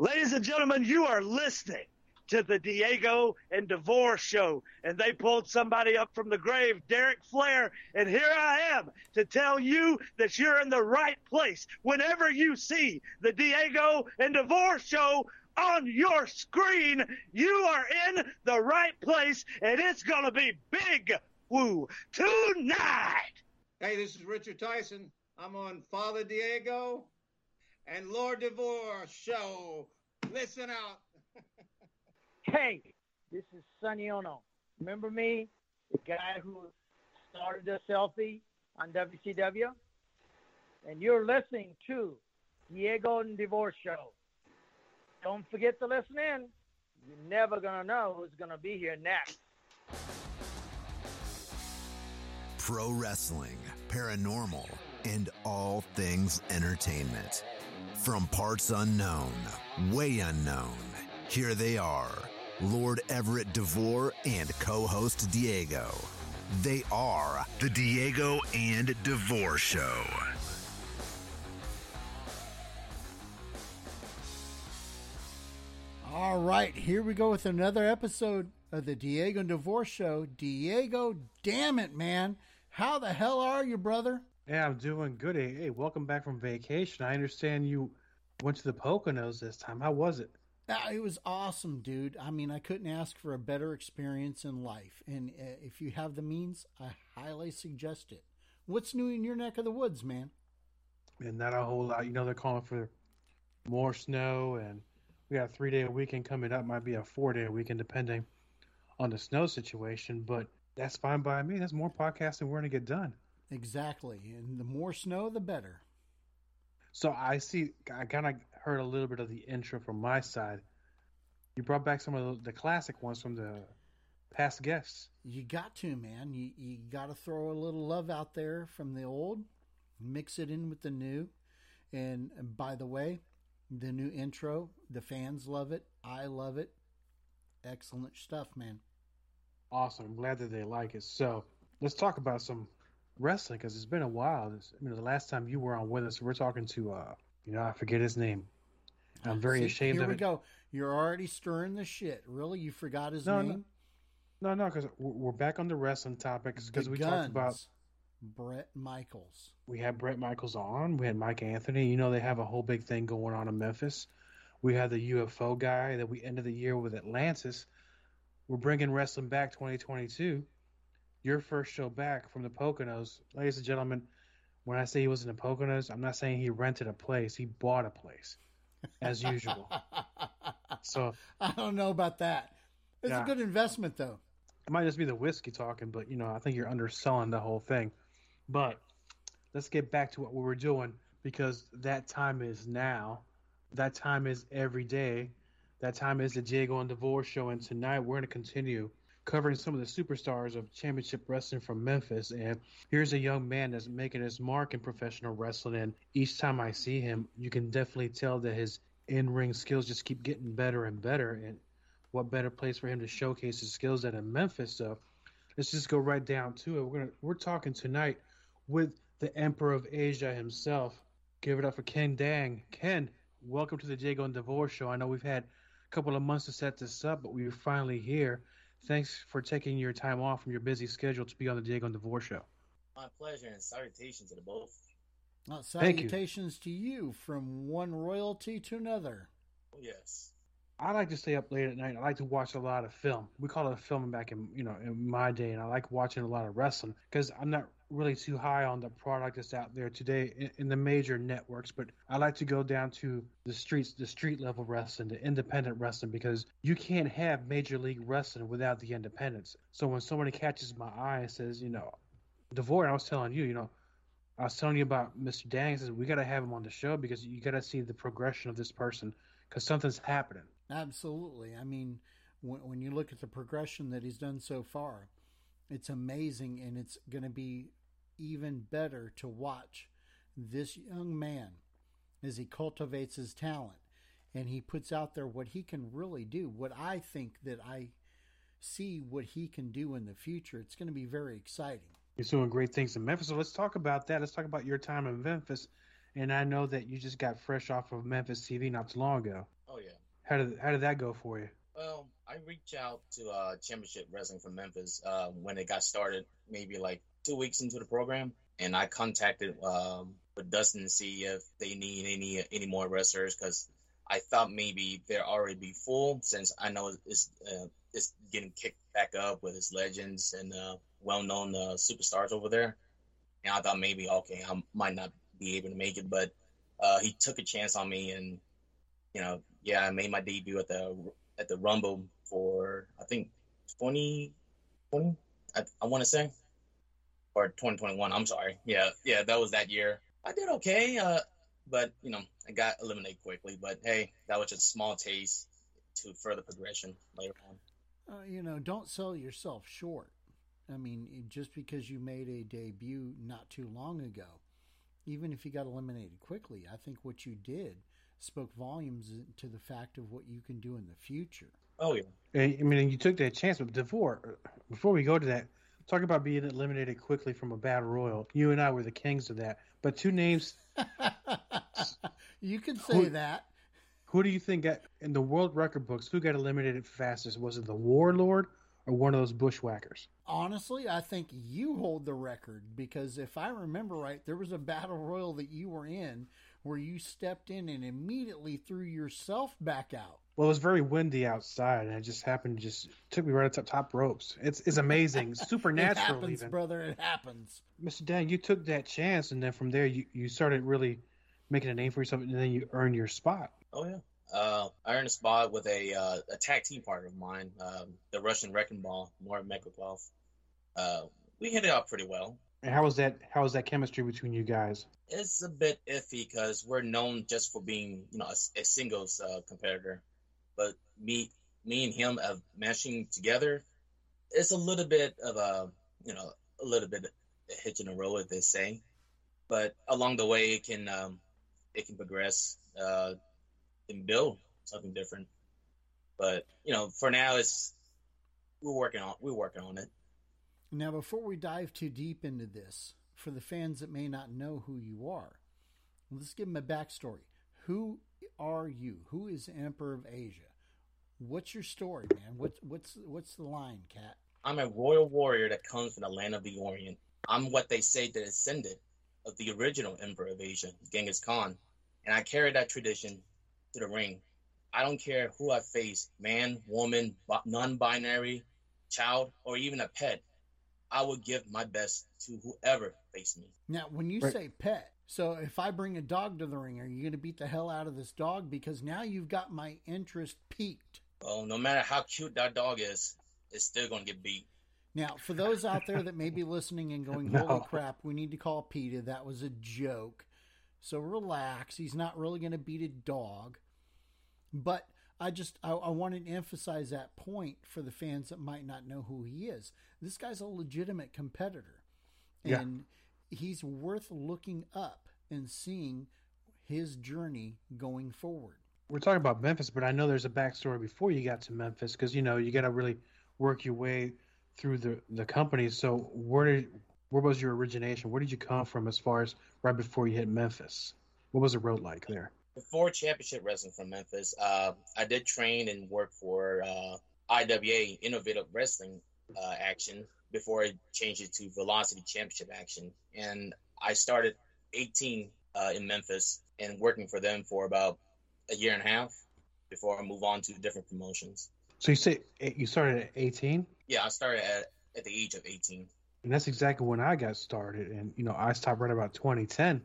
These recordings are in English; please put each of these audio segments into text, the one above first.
Ladies and gentlemen, you are listening to the Diego and DeVore show, and they pulled somebody up from the grave, Derek Flair, and here I am to tell you that you're in the right place whenever you see the Diego and DeVore show on your screen. You are in the right place, and it's going to be big woo tonight. Hey, this is Richard Tyson. I'm on Father Diego and Lord DeVore show. Listen out. Hey, this is Sonny Onoo. Remember me, the guy who started the selfie on WCW? And you're listening to Diego and DeVore Show. Don't forget to listen in. You're never going to know who's going to be here next. Pro wrestling, paranormal, and all things entertainment. From parts unknown, way unknown, here they are Lord Everett DeVore and co host Diego. They are the Diego and DeVore Show. All right, here we go with another episode of the Diego and DeVore Show. Diego, damn it, man. How the hell are you, brother? Yeah, I'm doing good. Hey, hey, welcome back from vacation. I understand you went to the Poconos this time. How was it? It was awesome, dude. I mean, I couldn't ask for a better experience in life. And uh, if you have the means, I highly suggest it. What's new in your neck of the woods, man? And not a whole lot. You know, they're calling for more snow, and we got a three day weekend coming up. Might be a four day weekend, depending on the snow situation. But that's fine by me. That's more podcasting we're going to get done. Exactly. And the more snow, the better. So I see. I kind of heard a little bit of the intro from my side. You brought back some of the, the classic ones from the past guests. You got to, man. You you got to throw a little love out there from the old, mix it in with the new. And, and by the way, the new intro, the fans love it. I love it. Excellent stuff, man. Awesome. I'm glad that they like it. So let's talk about some wrestling because it's been a while. This, I mean, the last time you were on with us, we're talking to, uh, you know, I forget his name. I'm very See, ashamed Here of we it. go. You're already stirring the shit. Really? You forgot his No, name? No, no, because we're back on the wrestling topics because we Guns. talked about Brett Michaels. we had Brett Michaels on, we had Mike Anthony. You know they have a whole big thing going on in Memphis. We had the UFO guy that we ended the year with Atlantis. We're bringing wrestling back 2022. Your first show back from the Poconos, ladies and gentlemen. When I say he was in the Poconos, I'm not saying he rented a place. He bought a place, as usual. so I don't know about that. It's Yeah. a good investment, though. it might just be the whiskey talking, but you know, I think you're underselling the whole thing. But let's get back to what we were doing because that time is now. That time is every day. That time is the Diego and DeVore show, and tonight we're going to continue covering some of the superstars of championship wrestling from Memphis. And here's a young man that's making his mark in professional wrestling. And each time I see him, you can definitely tell that his in-ring skills just keep getting better and better. And what better place for him to showcase his skills than in Memphis? So let's just go right down to it. We're gonna we're talking tonight with the Emperor of Asia himself. Give it up for Ken Dang. Ken, welcome to the Diego and DeVore show. I know we've had a couple of months to set this up, but we're finally here. Thanks for taking your time off from your busy schedule to be on the Diego and DeVore show. My pleasure and salutations to the both. Uh, Thank you. salutations to you from one royalty to another. Oh, yes. I like to stay up late at night. I like to watch a lot of film. We call it filming back in you know in my day, and I like watching a lot of wrestling because I'm not really too high on the product that's out there today in, in the major networks. But I like to go down to the streets, the street level wrestling, the independent wrestling, because you can't have major league wrestling without the independents. So when somebody catches my eye and says, you know, Devore, I was telling you, you know, I was telling you about Mr. Dang. Says we got to have him on the show because you got to see the progression of this person because something's happening. Absolutely. I mean, when, when you look at the progression that he's done so far, it's amazing, and it's going to be even better to watch this young man as he cultivates his talent and he puts out there what he can really do. What I think that I see what he can do in the future. It's going to be very exciting. You're doing great things in Memphis. So let's talk about that. Let's talk about your time in Memphis. And I know that you just got fresh off of Memphis TV not too long ago. Oh yeah. How did how did that go for you? Well, I reached out to uh, Championship Wrestling from Memphis uh, when it got started, maybe like two weeks into the program, and I contacted um, with Dustin to see if they need any any more wrestlers because I thought maybe they're already be full since I know it's uh, it's getting kicked back up with its legends and uh, well known uh, superstars over there, and I thought maybe okay I might not be able to make it, but uh, he took a chance on me and you know yeah I made my debut at the at the Rumble for I think 2020 I, I want to say or 2021 I'm sorry yeah yeah that was that year I did okay uh but you know I got eliminated quickly but hey that was just a small taste to further progression later on uh, you know don't sell yourself short I mean just because you made a debut not too long ago even if you got eliminated quickly I think what you did spoke volumes to the fact of what you can do in the future. Oh yeah. I mean, you took that chance, but before before we go to that, talk about being eliminated quickly from a battle royal. You and I were the kings of that. But two names. you can say who, that. Who do you think got in the world record books? Who got eliminated fastest? Was it the Warlord or one of those bushwhackers? Honestly, I think you hold the record because if I remember right, there was a battle royal that you were in where you stepped in and immediately threw yourself back out. Well, it was very windy outside, and it just happened. Just took me right up top, top ropes. It's it's amazing, supernatural. it happens, even. brother. It happens. Mr. Dan, you took that chance, and then from there, you, you started really making a name for yourself, and then you earned your spot. Oh yeah, uh, I earned a spot with a uh, a tag team partner of mine, um, the Russian Wrecking Ball, Mor Mekrikov. Uh, we hit it off pretty well. And how was that? How was that chemistry between you guys? It's a bit iffy because we're known just for being, you know, a, a singles uh, competitor, but me, me and him of meshing together, it's a little bit of a, you know, a little bit of a hitch in a row, as they say. But along the way, it can, um, it can progress uh, and build something different. But you know, for now, it's we're working on we're working on it. Now, before we dive too deep into this, for the fans that may not know who you are, let's give them a backstory. Who are you? Who is Emperor of Asia? What's your story, man? What's what's what's the line, Cat? I'm a royal warrior that comes from the land of the Orient. I'm what they say the descendant of the original Emperor of Asia, Genghis Khan, and I carry that tradition to the ring. I don't care who I face, man, woman, non-binary, child, or even a pet. I would give my best to whoever faced me. Now, when you right. say pet, so if I bring a dog to the ring, are you going to beat the hell out of this dog? Because now you've got my interest piqued. Well, no matter how cute that dog is, it's still going to get beat. Now, for those out there that may be listening and going, "Holy no. crap, we need to call PETA," that was a joke. So relax. He's not really going to beat a dog. But I just I, I wanted to emphasize that point for the fans that might not know who he is. This guy's a legitimate competitor, and yeah. he's worth looking up and seeing his journey going forward. We're talking about Memphis, but I know there's a backstory before you got to Memphis because you know you got to really work your way through the the company. So where did where was your origination? Where did you come from as far as right before you hit Memphis? What was the road like there? before championship wrestling from Memphis, uh, I did train and work for uh, IWA Innovative Wrestling uh, Action before I changed it to Velocity Championship Action. And I started 18 uh, in Memphis and working for them for about a year and a half before I move on to different promotions. So you say eh, you started at 18? Yeah, I started at, at the age of 18. And that's exactly when I got started. And, you know, I stopped right about 2010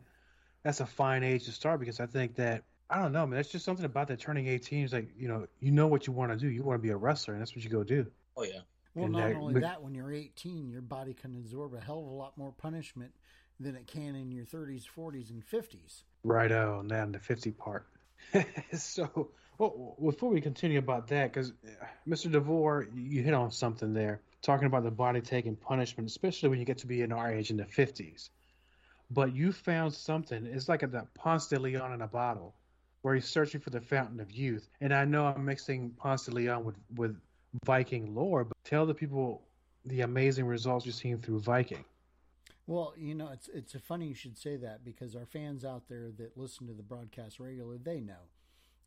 that's a fine age to start because I think that I don't know, man. That's just something about that turning 18 is like, you know, you know what you want to do. You want to be a wrestler, and that's what you go do. Oh yeah. Well, and not that, only but, that, when you're 18, your body can absorb a hell of a lot more punishment than it can in your 30s, 40s, and 50s. Right. Oh, now the 50 part. so, well, before we continue about that, because uh, Mr. DeVore, you hit on something there, talking about the body taking punishment, especially when you get to be in our age in the 50s but you found something. It's like a Ponce de Leon in a bottle, where he's searching for the fountain of youth. And I know I'm mixing Ponce de Leon with with Viking lore, but tell the people the amazing results you're seeing through Viking. Well, you know, it's it's funny you should say that because our fans out there that listen to the broadcast regularly, they know.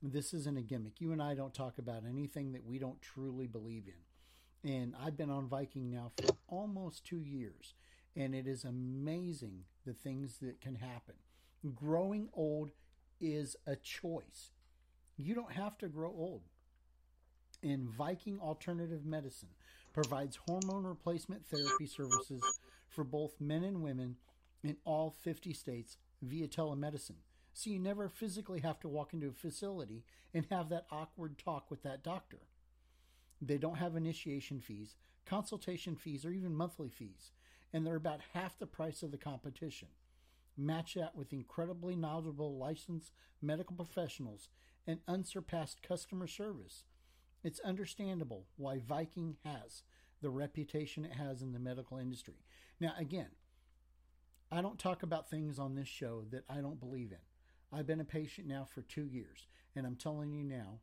This isn't a gimmick. You and I don't talk about anything that we don't truly believe in. And I've been on Viking now for almost two years, and it is amazing the things that can happen. Growing old is a choice. You don't have to grow old. And Viking Alternative Medicine provides hormone replacement therapy services for both men and women in all 50 states via telemedicine. So you never physically have to walk into a facility and have that awkward talk with that doctor. They don't have initiation fees, consultation fees, or even monthly fees, and they're about half the price of the competition. Match that with incredibly knowledgeable licensed medical professionals and unsurpassed customer service. It's understandable why Viking has the reputation it has in the medical industry. Now, again, I don't talk about things on this show that I don't believe in. I've been a patient now for two years, and I'm telling you now,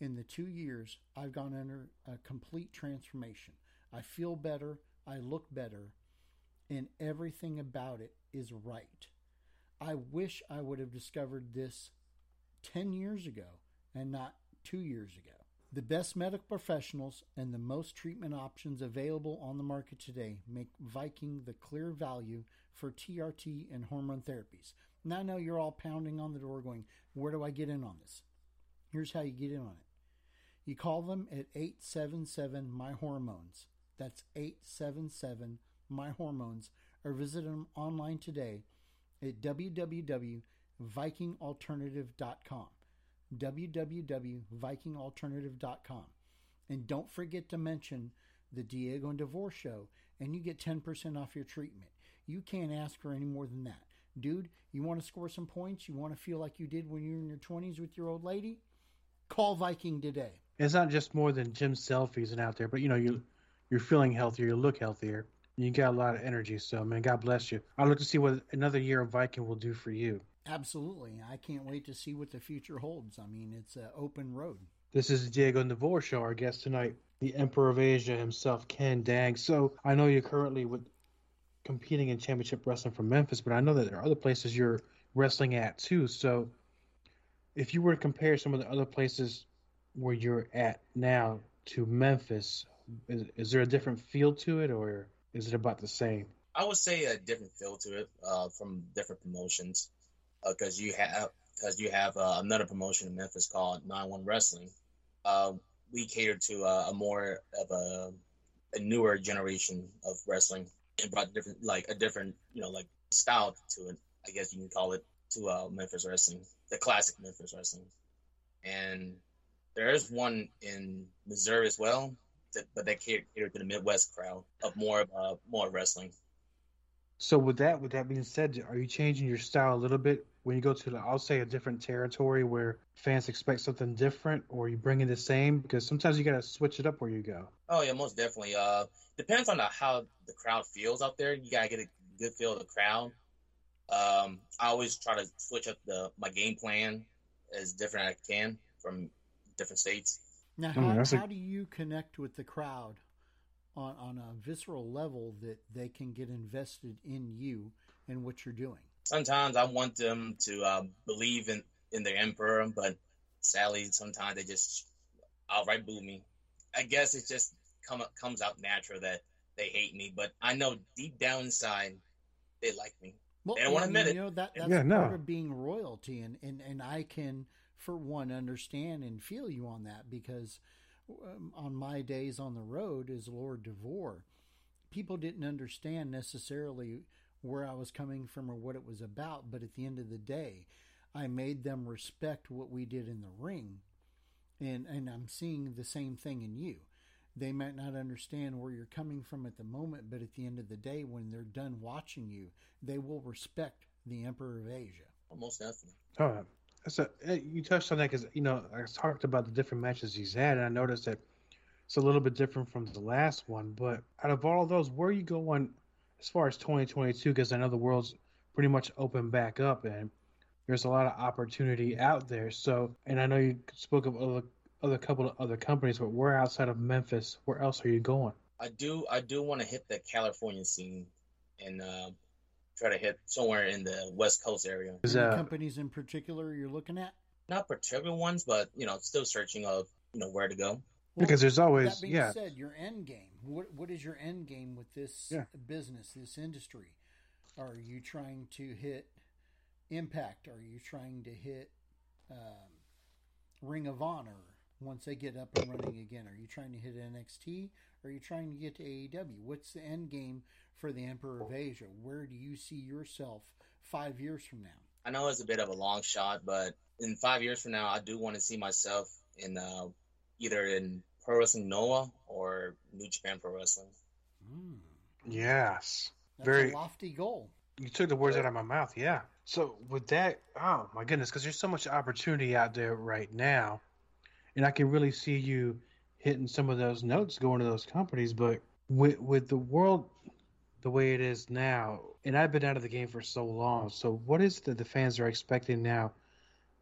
in the two years, I've gone under a complete transformation. I feel better, I look better, and everything about it is right. I wish I would have discovered this 10 years ago and not two years ago. The best medical professionals and the most treatment options available on the market today make Viking the clear value for TRT and hormone therapies. Now I know you're all pounding on the door going, Where do I get in on this? Here's how you get in on it. You call them at 877 My Hormones. That's 877 My Hormones, or visit them online today at www.vikingalternative.com. www.vikingalternative.com. And don't forget to mention the Diego and DeVore Show, and you get 10% off your treatment. You can't ask for any more than that. Dude, you want to score some points? You want to feel like you did when you were in your 20s with your old lady? Call Viking today. It's not just more than gym selfies and out there, but you know you you're feeling healthier, you look healthier, you got a lot of energy. So man, God bless you. I look to see what another year of Viking will do for you. Absolutely. I can't wait to see what the future holds. I mean, it's an open road. This is Diego and DeVore show. Our guest tonight, the Emperor of Asia himself, Ken Dang. So I know you're currently with competing in championship wrestling from Memphis, but I know that there are other places you're wrestling at too. So if you were to compare some of the other places where you're at now to Memphis, is, is there a different feel to it, or is it about the same? I would say a different feel to it uh, from different promotions because uh, you have because you have uh, another promotion in Memphis called Nine One Wrestling. Uh, we cater to uh, a more of a, a, newer generation of wrestling and brought different like a different you know like style to it. I guess you can call it to uh, Memphis wrestling, the classic Memphis wrestling. And there is one in Missouri as well, that, but that cater, cater to the Midwest crowd of more uh, more wrestling. So with that, with that being said, are you changing your style a little bit when you go to, the, I'll say, a different territory where fans expect something different, or you bring in the same? Because sometimes you got to switch it up where you go. Oh yeah, most definitely. Uh, depends on the, how the crowd feels out there. You gotta get a good feel of the crowd. Um, I always try to switch up the my game plan as different as I can from different states. Now, how, mm, how a... do you connect with the crowd on, on a visceral level that they can get invested in you and what you're doing? Sometimes I want them to uh, believe in, in their emperor, but sadly, sometimes they just outright boo me. I guess it just come comes out natural that they hate me, but I know deep down inside they like me. Well, they don't want to admit you know, that, that's yeah, part of being royalty, and, and, and I can, for one, understand and feel you on that because um, on my days on the road is Lord Devore, people didn't understand necessarily where I was coming from or what it was about, but at the end of the day, I made them respect what we did in the ring. And and I'm seeing the same thing in you. They might not understand where you're coming from at the moment, but at the end of the day, when they're done watching you, they will respect the Emperor of Asia. Almost definitely. Oh, so you touched on that because you know I talked about the different matches he's had, and I noticed that it's a little bit different from the last one. But out of all of those, where are you going as far as 2022? Because I know the world's pretty much open back up, and there's a lot of opportunity out there. So, and I know you spoke of other other couple of other companies, but where outside of Memphis, where else are you going? I do I do want to hit the California scene and uh, try to hit somewhere in the West Coast area. Is uh, companies in particular you're looking at? Not particular ones, but you know, still searching of you know where to go. Because there's always- that being yeah. said, your end game. What what is your end game with this Yeah. business, this industry? Are you trying to hit Impact? Are you trying to hit um, Ring of Honor once they get up and running again? Are you trying to hit NXT? Are you trying to get to AEW? What's the end game for the Emperor of Asia? Where do you see yourself five years from now? I know it's a bit of a long shot, but in five years from now, I do want to see myself in uh, either in Pro Wrestling Noah or New Japan Pro Wrestling. Hmm, Yes. that's Very. a lofty goal. You took the words out of my mouth. Yeah. So with that, oh my goodness, because there's so much opportunity out there right now, and I can really see you hitting some of those notes going to those companies. But with with the world the way it is now, and I've been out of the game for so long. So what is that the fans are expecting now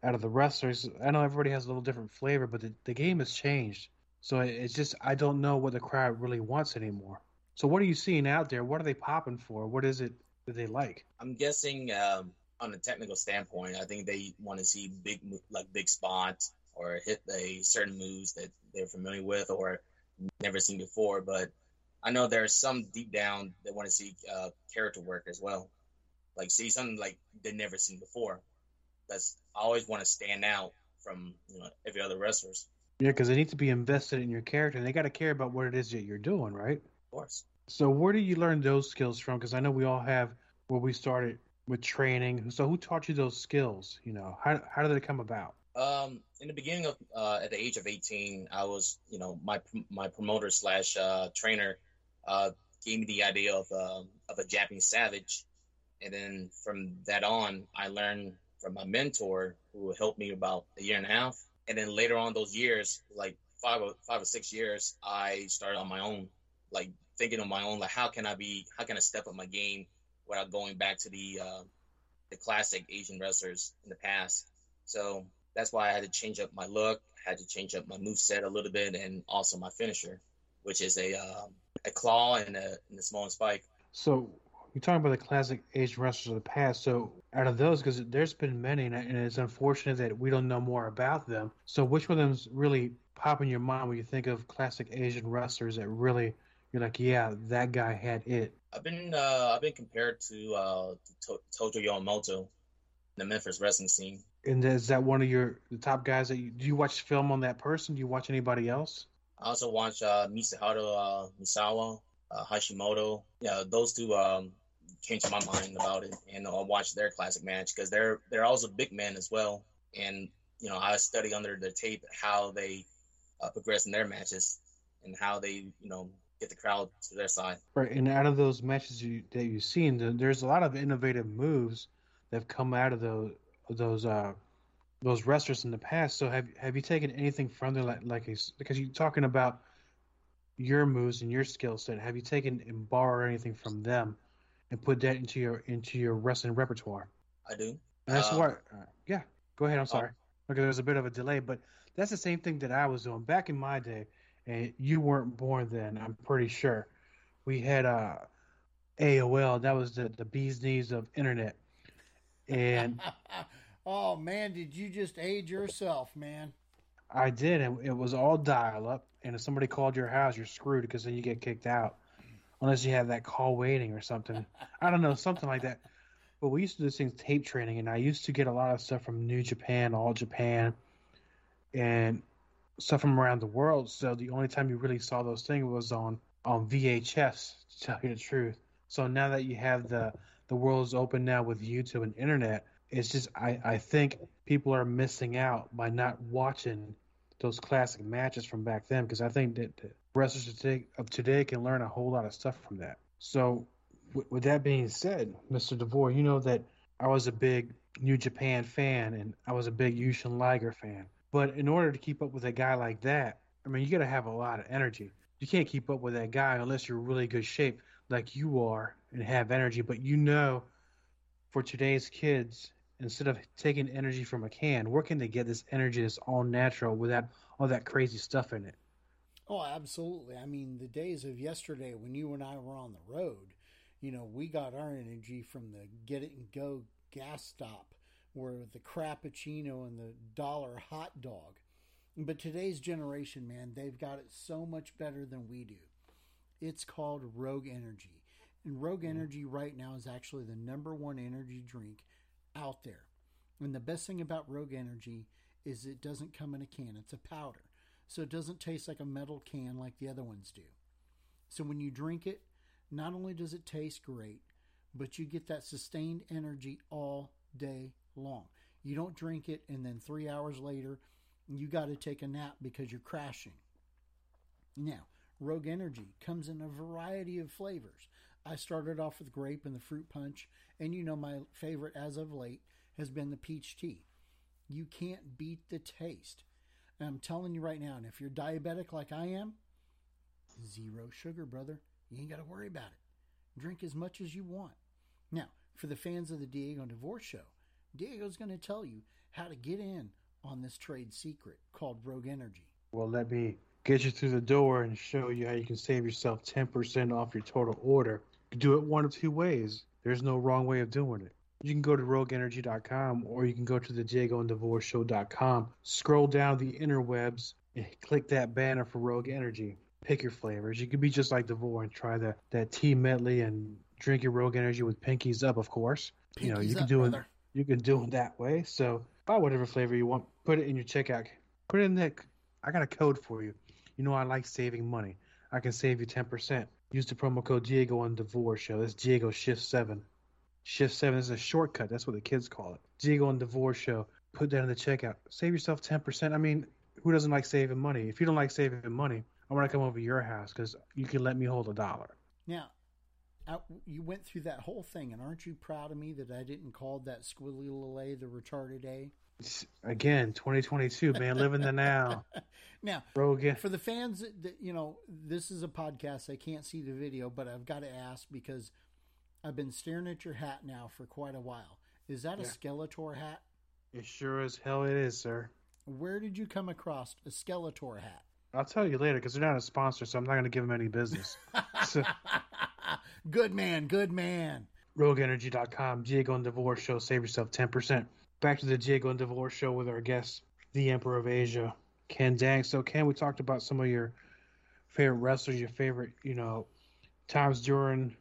out of the wrestlers? I know everybody has a little different flavor, but the, the game has changed. So it's just I don't know what the crowd really wants anymore. So what are you seeing out there? What are they popping for? What is it that they like? I'm guessing um, on a technical standpoint, I think they want to see big, like big spots or hit a certain moves that they're familiar with or never seen before. But I know there's some deep down that want to see uh, character work as well, like see something like they've never seen before. That's I always want to stand out from you know every other wrestlers, Yeah, because they need to be invested in your character, and they got to care about what it is that you're doing, right? of course. So where do you learn those skills from? Because I know we all have where we started with training. So who taught you those skills? You know, how how did they come about? Um, in the beginning of uh, at the age of 18, I was, you know, my my promoter slash uh, trainer uh, gave me the idea of uh, of a Japanese savage, and then from that on, I learned from my mentor who helped me about a year and a half, and then later on those years, like five or five or six years, I started on my own, like thinking on my own, like how can I be, how can I step up my game without going back to the uh, the classic Asian wrestlers in the past. So that's why I had to change up my look, had to change up my move set a little bit, and also my finisher, which is a um, a claw and a, and a small spike. So you're talking about the classic Asian wrestlers of the past. So out of those, because there's been many, and and it's unfortunate that we don't know more about them. So which one of them's really pop in your mind when you think of classic Asian wrestlers that really you're like, yeah, that guy had it. I've been uh, I've been compared to uh, to Tojo Yamamoto, in the Memphis wrestling scene. And is that one of your the top guys that you do you watch film on that person? Do you watch anybody else? I also watch uh, Mitsuharu uh, Misawa, uh, Hashimoto. Yeah, those two um, to my mind about it, and I'll watch their classic match because they're they're also big men as well. And you know, I study under the tape how they uh, progress in their matches and how they you know get the crowd to their side. Right, and out of those matches you, that you've seen, there's a lot of innovative moves that have come out of those those uh those wrestlers in the past. So have have you taken anything from them, like like because you're talking about your moves and your skill set? Have you taken and borrowed anything from them and put that into your into your wrestling repertoire? I do. And that's Uh, why, uh, yeah. Go ahead. I'm sorry. Okay, there's a bit of a delay, but that's the same thing that I was doing back in my day, and you weren't born then. I'm pretty sure. We had uh, AOL. That was the the bee's knees of internet, and oh man, did you just age yourself, man? I did, and it was all dial up. And if somebody called your house, you're screwed because then you get kicked out, unless you have that call waiting or something. I don't know, something like that. But we used to do this thing tape training, and I used to get a lot of stuff from New Japan, All Japan, and stuff from around the world. So the only time you really saw those things was on on VHS. To tell you the truth. So now that you have the the world's open now with YouTube and internet, it's just I I think people are missing out by not watching those classic matches from back then because I think that the wrestlers of today, can learn a whole lot of stuff from that. So, with, with that being said, Mr. DeVore, you know that I was a big New Japan fan and I was a big Jushin Liger fan. But in order to keep up with a guy like that, I mean, you got to have a lot of energy. You can't keep up with that guy unless you're really good shape like you are and have energy. But you know, for today's kids, instead of taking energy from a can, where can they get this energy that's all natural without all that crazy stuff in it? Oh, absolutely. I mean, the days of yesterday when you and I were on the road, you know, we got our energy from the get it and go gas stop where the crappuccino and the dollar hot dog. But today's generation, man, they've got it so much better than we do. It's called Rogue Energy. And Rogue Energy right now is actually the number one energy drink out there. And the best thing about Rogue Energy is it doesn't come in a can, it's a powder. So it doesn't taste like a metal can like the other ones do. So when you drink it, not only does it taste great, but you get that sustained energy all day long. You don't drink it and then three hours later, you got to take a nap because you're crashing. Now, Rogue Energy comes in a variety of flavors. I started off with grape and the fruit punch, and you know my favorite as of late has been the peach tea. You can't beat the taste. And I'm telling you right now, and if you're diabetic like I am, zero sugar, brother. You ain't got to worry about it. Drink as much as you want. Now, for the fans of the Diego DeVore Show, Diego's going to tell you how to get in on this trade secret called Rogue Energy. Well, let me get you through the door and show you how you can save yourself 10% off your total order. Can do it one of two ways. There's no wrong way of doing it. You can go to rogueenergy.com or you can go to the DiegoandDeVoreShow.com, scroll down the interwebs, and click that banner for Rogue Energy. Pick your flavors. You could be just like Devore and try the, that tea medley and drink your Rogue Energy with pinkies up, of course. you know, you can up, do it. You can do it that way. So buy whatever flavor you want. Put it in your checkout. Put it in that. I got a code for you. You know I like saving money. I can save you ten percent. Use the promo code Diego on DeVore Show. That's Diego Shift Seven. Shift Seven is a shortcut. That's what the kids call it. Diego on DeVore Show. Put that in the checkout. Save yourself ten percent. I mean, who doesn't like saving money? If you don't like saving money, I want to come over to your house because you can let me hold a dollar. Now, I, you went through that whole thing, and aren't you proud of me that I didn't call that squilly A the retarded A? Again, 2022, man, living the now. Now, Rogan. for the fans that, you know, this is a podcast. They can't see the video, but I've got to ask because I've been staring at your hat now for quite a while. Is that a Skeletor hat? It sure as hell it is, sir. Where did you come across a Skeletor hat? I'll tell you later because they're not a sponsor, so I'm not going to give them any business. So- good man, good man. RogueEnergy.com, Diego and DeVore Show. Save yourself 10%. Back to the Diego and DeVore Show with our guest, the Emperor of Asia, Ken Dang. So, Ken, we talked about some of your favorite wrestlers, your favorite, you know, times during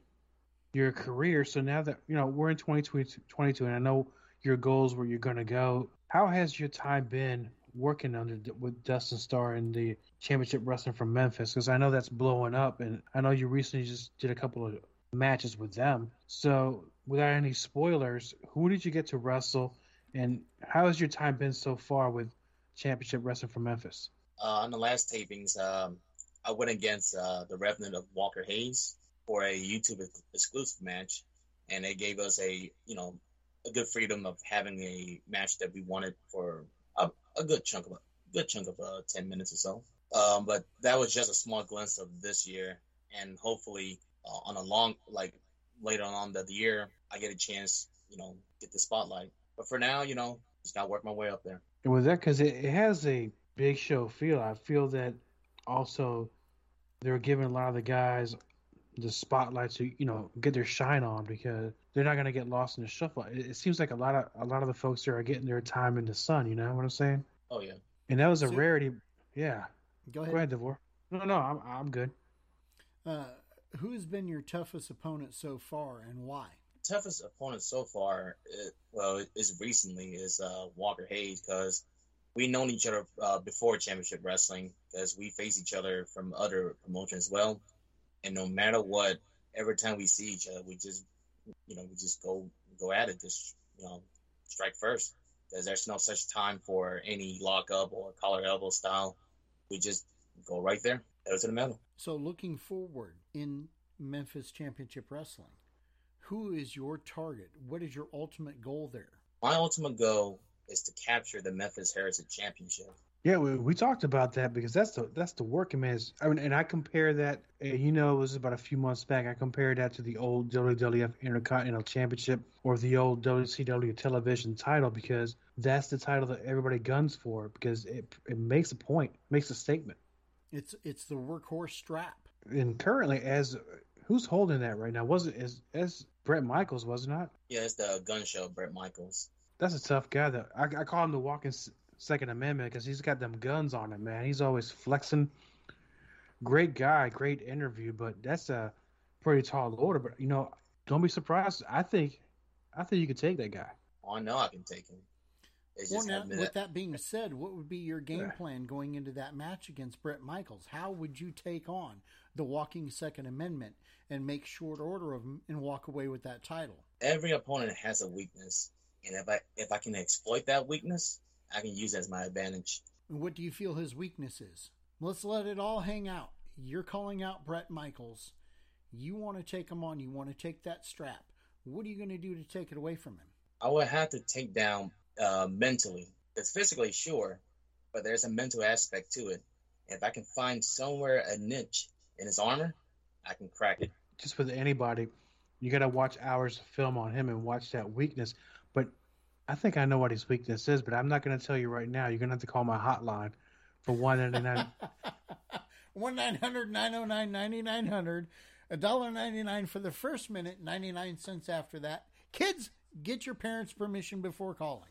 your career. So now that, you know, we're in 2022, and I know your goals where you're going to go, how has your time been working under with Dustin Starr in the championship wrestling from Memphis? Because I know that's blowing up, and I know you recently just did a couple of matches with them. So, without any spoilers, who did you get to wrestle, and how has your time been so far with Championship Wrestling from Memphis? Uh, on the last tapings, um, I went against uh, the Revenant of Walker Hayes for a YouTube exclusive match, and they gave us a you know a good freedom of having a match that we wanted for a, a good chunk of a good chunk of uh, ten minutes or so. Um, but that was just a small glimpse of this year, and hopefully uh, on a long like later on the, the year, I get a chance, you know, get the spotlight. But for now, you know, just gotta work my way up there. And with that, because it, it has a big show feel, I feel that also they're giving a lot of the guys the spotlight to you know get their shine on because they're not going to get lost in the shuffle. It, it seems like a lot of a lot of the folks there are getting their time in the sun. You know what I'm saying? Oh yeah. And that was a So- rarity. Yeah. Go ahead. Go ahead, Devore. No, no, I'm I'm good. Uh, who has been your toughest opponent so far, and why? Toughest opponent so far, well, is recently is uh, Walker Hayes because we known each other uh, before championship wrestling because we face each other from other promotions as well, and no matter what, every time we see each other, we just you know we just go go at it, just you know strike first because there's no such time for any lockup or collar elbow style. We just go right there, go to the middle. So, looking forward in Memphis Championship Wrestling, who is your target? What is your ultimate goal there? My ultimate goal is to capture the Memphis Heritage Championship. Yeah, we, we talked about that because that's the that's the working man's. I mean, and I compare that. You know, it was about a few months back. I compared that to the old WWF Intercontinental Championship or the old WCW Television title because that's the title that everybody guns for because it it makes a point, makes a statement. It's it's the workhorse strap. And currently, as who's holding that right now? Was it as as Brett Michaels was it not? Yeah, it's the uh, gun show, Brett Michaels. that's a tough guy. That I, I call him the walking Second Amendment because he's got them guns on him, man. He's always flexing. Great guy, great interview, but that's a pretty tall order. But you know, don't be surprised. I think, I think you could take that guy. Oh, I know I can take him. Well, now, with that being said, what would be your game plan going into that match against Brett Michaels? How would you take on the walking Second Amendment and make short order of him and walk away with that title? Every opponent has a weakness, and if I if I can exploit that weakness, I can use as my advantage. What do you feel his weakness is? Let's let it all hang out. You're calling out Brett Michaels. You want to take him on. You want to take that strap. What are you going to do to take it away from him? I would have to take down uh, mentally. It's physically sure, but there's a mental aspect to it. If I can find somewhere a niche in his armor, I can crack it. Just with anybody, you got to watch hours of film on him and watch that weakness. But I think I know what his weakness is, but I'm not going to tell you right now. You're going to have to call my hotline for one ninety nine. One nine hundred nine zero oh nine ninety nine hundred. A dollar ninety nine for the first minute, ninety nine cents after that. Kids, get your parents' permission before calling.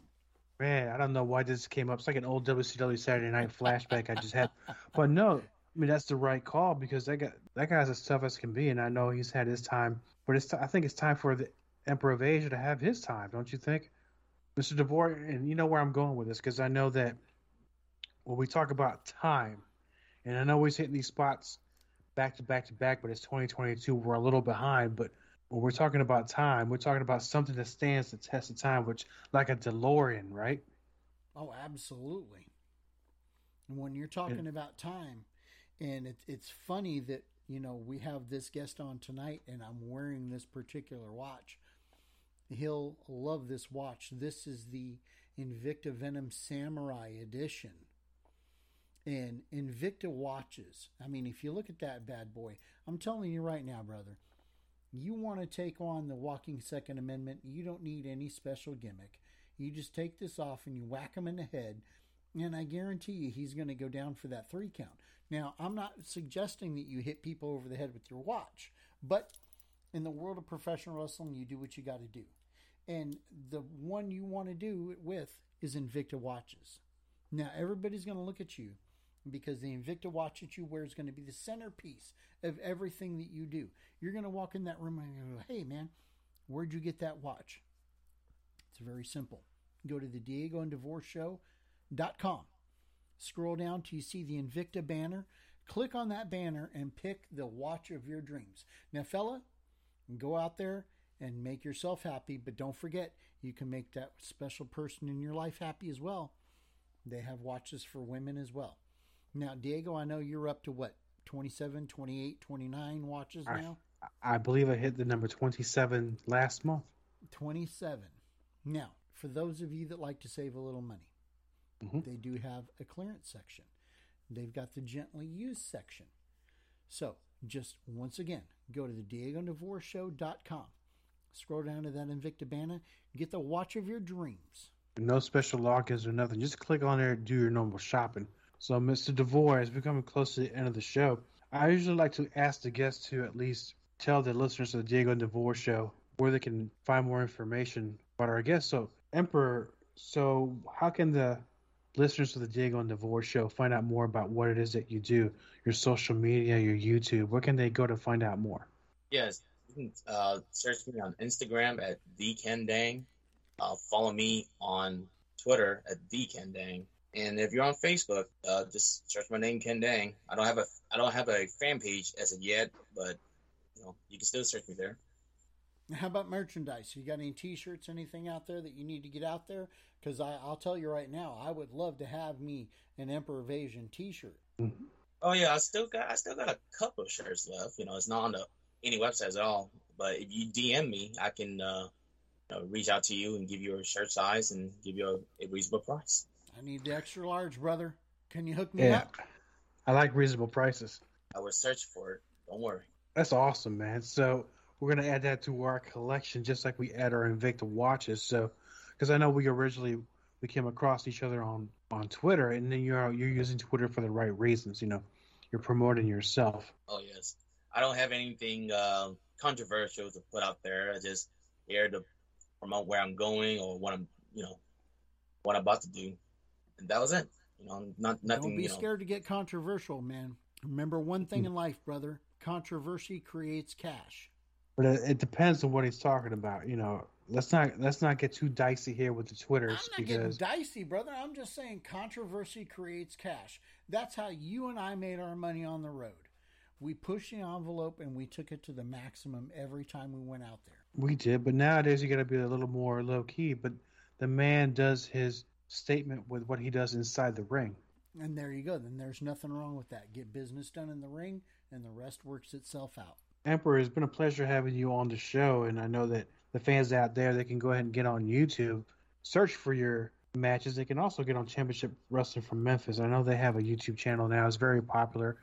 Man, I don't know why this came up. It's like an old WCW Saturday Night flashback I just had. But no, I mean that's the right call because that guy that guy's as tough as can be, and I know he's had his time. But it's t- I think it's time for the Emperor of Asia to have his time, don't you think, Mr. DeVore? And you know where I'm going with this because I know that when we talk about time, and I know he's hitting these spots back to back to back, but it's 2022. We're a little behind, but when we're talking about time, we're talking about something that stands the test of time, which like a DeLorean, right? Oh, absolutely. And when you're talking yeah. about time, and it, it's funny that you know we have this guest on tonight, and I'm wearing this particular watch. He'll love this watch. This is the Invicta Venom Samurai Edition. And Invicta watches. I mean, if you look at that bad boy, I'm telling you right now, brother, you want to take on the walking Second Amendment, you don't need any special gimmick. You just take this off and you whack him in the head, and I guarantee you he's going to go down for that three count. Now, I'm not suggesting that you hit people over the head with your watch, but in the world of professional wrestling, you do what you got to do. And the one you want to do it with is Invicta watches. Now, everybody's going to look at you because the Invicta watch that you wear is going to be the centerpiece of everything that you do. You're going to walk in that room and go, hey, man, where'd you get that watch? It's very simple. Go to the Diego and DeVore Show.com. Scroll down till you see the Invicta banner. Click on that banner and pick the watch of your dreams. Now, fella, go out there and make yourself happy, but don't forget you can make that special person in your life happy as well. They have watches for women as well. Now, Diego, I know you're up to what, 27, 28, 29 watches now? I, I believe I hit the number 27 last month. 27. Now, for those of you that like to save a little money, mm-hmm. they do have a clearance section. They've got the gently used section. So, just once again, go to the DiegoDeVoreShow.com. Scroll down to that Invicta banner. Get the watch of your dreams. No special logins or nothing. Just click on there and do your normal shopping. So, Mr. DeVore, as we're coming close to the end of the show, I usually like to ask the guests to at least tell the listeners of the Diego DeVore show where they can find more information about our guests. So, Emperor, so how can the listeners of the Diego and DeVore show find out more about what it is that you do, your social media, your YouTube? Where can they go to find out more? Yes, you can uh, search me on Instagram at the Ken Dang. Uh, follow me on Twitter at the Ken Dang. And if you're on Facebook, uh, just search my name, Ken Dang. I don't have a I don't have a fan page as of yet, but you know you can still search me there. How about merchandise? You got any T-shirts, anything out there that you need to get out there? Because I'll tell you right now, I would love to have me an Emperor of Evasion T-shirt. Oh yeah, I still got I still got a couple of shirts left. You know, it's not on the any websites at all. But if you DM me, I can uh, you know, reach out to you and give you a shirt size and give you a, a reasonable price. I need the extra large, brother. Can you hook me yeah. up? I like reasonable prices. I will search for it. Don't worry. That's awesome, man. So we're gonna add that to our collection, just like we add our Invicta watches. So, because I know we originally we came across each other on on Twitter, and then you're you're using Twitter for the right reasons. You know, you're promoting yourself. Oh yes, I don't have anything uh, controversial to put out there. I just here to promote where I'm going or what I'm you know, what I'm about to do. And that was it. You know, not nothing. Don't be you know, scared to get controversial, man. Remember one thing in life, brother: controversy creates cash. But it, it depends on what he's talking about. You know, let's not let's not get too dicey here with the Twitter. I'm not getting dicey, brother. I'm just saying controversy creates cash. That's how you and I made our money on the road. We pushed the envelope and we took it to the maximum every time we went out there. we did. But nowadays you got to be a little more low key. But the man does his statement with what he does inside the ring. And there you go. Then there's nothing wrong with that. Get business done in the ring, and the rest works itself out. Emperor, it's been a pleasure having you on the show, and I know that the fans out there they can go ahead and get on YouTube, search for your matches. They can also get on Championship Wrestling from Memphis. I know they have a YouTube channel now; it's very popular,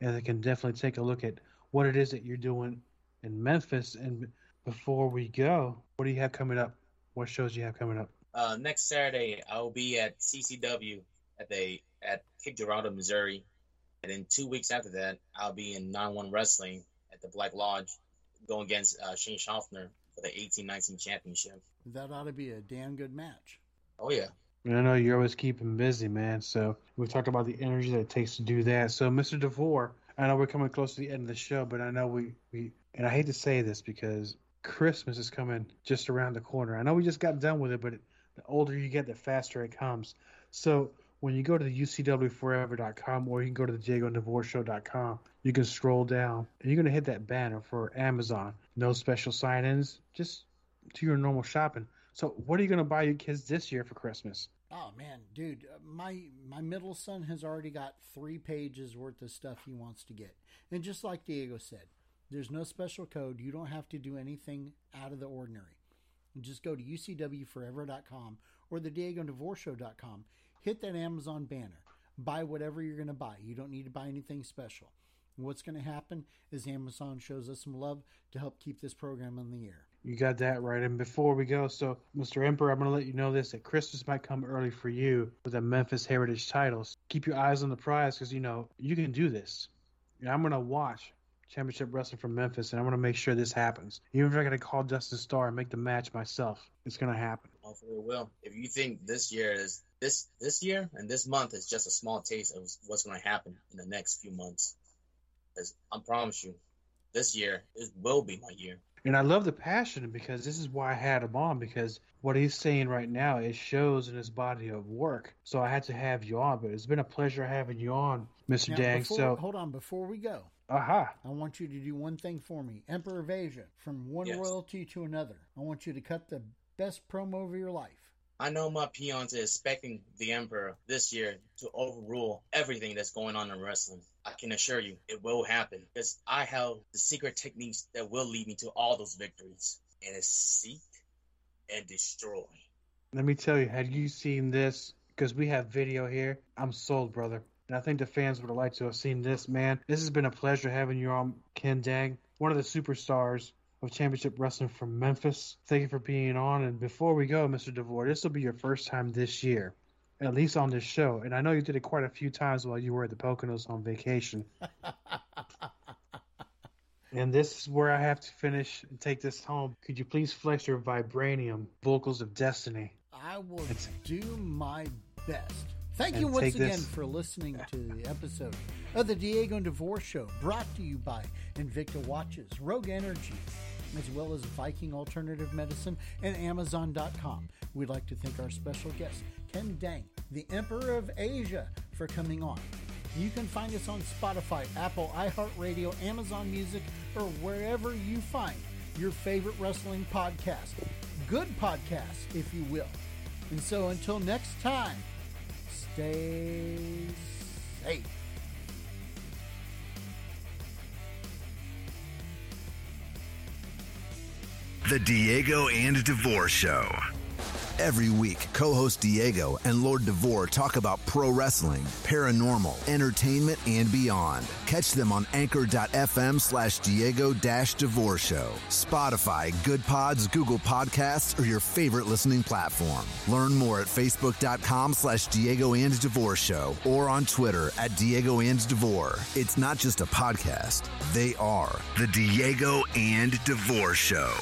and they can definitely take a look at what it is that you're doing in Memphis. And before we go, what do you have coming up? What shows do you have coming up? uh, next Saturday I will be at CCW at the at Cape Girardeau, Missouri, and then two weeks after that I'll be in 9-1 Wrestling at the Black Lodge, going against uh, Shane Schaffner for the 18-19 championship. That ought to be a damn good match. Oh yeah, I know you're always keeping busy, man. So we've talked about the energy that it takes to do that. So, Mr. DeVore, I know we're coming close to the end of the show, but I know we, we and I hate to say this because Christmas is coming just around the corner. I know we just got done with it, but the older you get, the faster it comes. So when you go to the UCWForever.com or you can go to the DiegoDeVoreShow.com, you can scroll down and you're going to hit that banner for Amazon. No special sign ins, just to your normal shopping. So, what are you going to buy your kids this year for Christmas? Oh man, dude, uh, my my middle son has already got three pages worth of stuff he wants to get, and just like Diego said, there's no special code. You don't have to do anything out of the ordinary. Just go to ucwforever.com or the DiegoDeVoreShow.com. Hit that Amazon banner. Buy whatever you're going to buy. You don't need to buy anything special. What's going to happen is Amazon shows us some love to help keep this program on the air. You got that right. And before we go, so Mr. Emperor, I'm going to let you know this that Christmas might come early for you with the Memphis Heritage titles. Keep your eyes on the prize because, you know, you can do this. And I'm going to watch Championship Wrestling from Memphis and I'm going to make sure this happens. Even if I got to call Justin Starr and make the match myself, it's going to happen. hopefully it will. If you think this year is this this year and this month is just a small taste of what's going to happen in the next few months, because I promise you, this year it will be my year. And I love the passion because this is why I had him on because what he's saying right now it shows in his body of work. So I had to have you on, but it's been a pleasure having you on, Mr. Dang. before, So, hold on, before we go, aha, I want you to do one thing for me. Emperor of Asia, from one Yes. royalty to another. I want you to cut the best promo of your life. I know my peons are expecting the Emperor this year to overrule everything that's going on in wrestling. I can assure you it will happen because I have the secret techniques that will lead me to all those victories. And it's seek and destroy. let me tell you, had you seen this, because we have video here, I'm sold, brother. And I think the fans would have liked to have seen this, man. This has been a pleasure having you on, Ken Dang, one of the superstars of Championship Wrestling from Memphis. Thank you for being on. And before we go, Mr. DeVore, this will be your first time this year, at least on this show. And I know you did it quite a few times while you were at the Poconos on vacation. And this is where I have to finish and take this home. Could you please flex your vibranium vocals of destiny? I will do my best. Thank you once again this- for listening to the episode of the Diego and DeVore Show, brought to you by Invicta Watches, Rogue Energy, as well as Viking Alternative Medicine and Amazon.com. We'd like to thank our special guest, Ken Dang, the Emperor of Asia, for coming on. You can find us on Spotify, Apple, iHeartRadio, Amazon Music, or wherever you find your favorite wrestling podcast. Good podcast, if you will. And so until next time, stay safe. The Diego and DeVore Show. Every week, co host Diego and Lord DeVore talk about pro wrestling, paranormal, entertainment, and beyond. Catch them on anchor.fm slash Diego DeVore Show, Spotify, Good Pods, Google Podcasts, or your favorite listening platform. Learn more at facebook.com slash Diego and DeVore Show or on Twitter at Diego and DeVore. It's not just a podcast, they are the Diego and DeVore Show.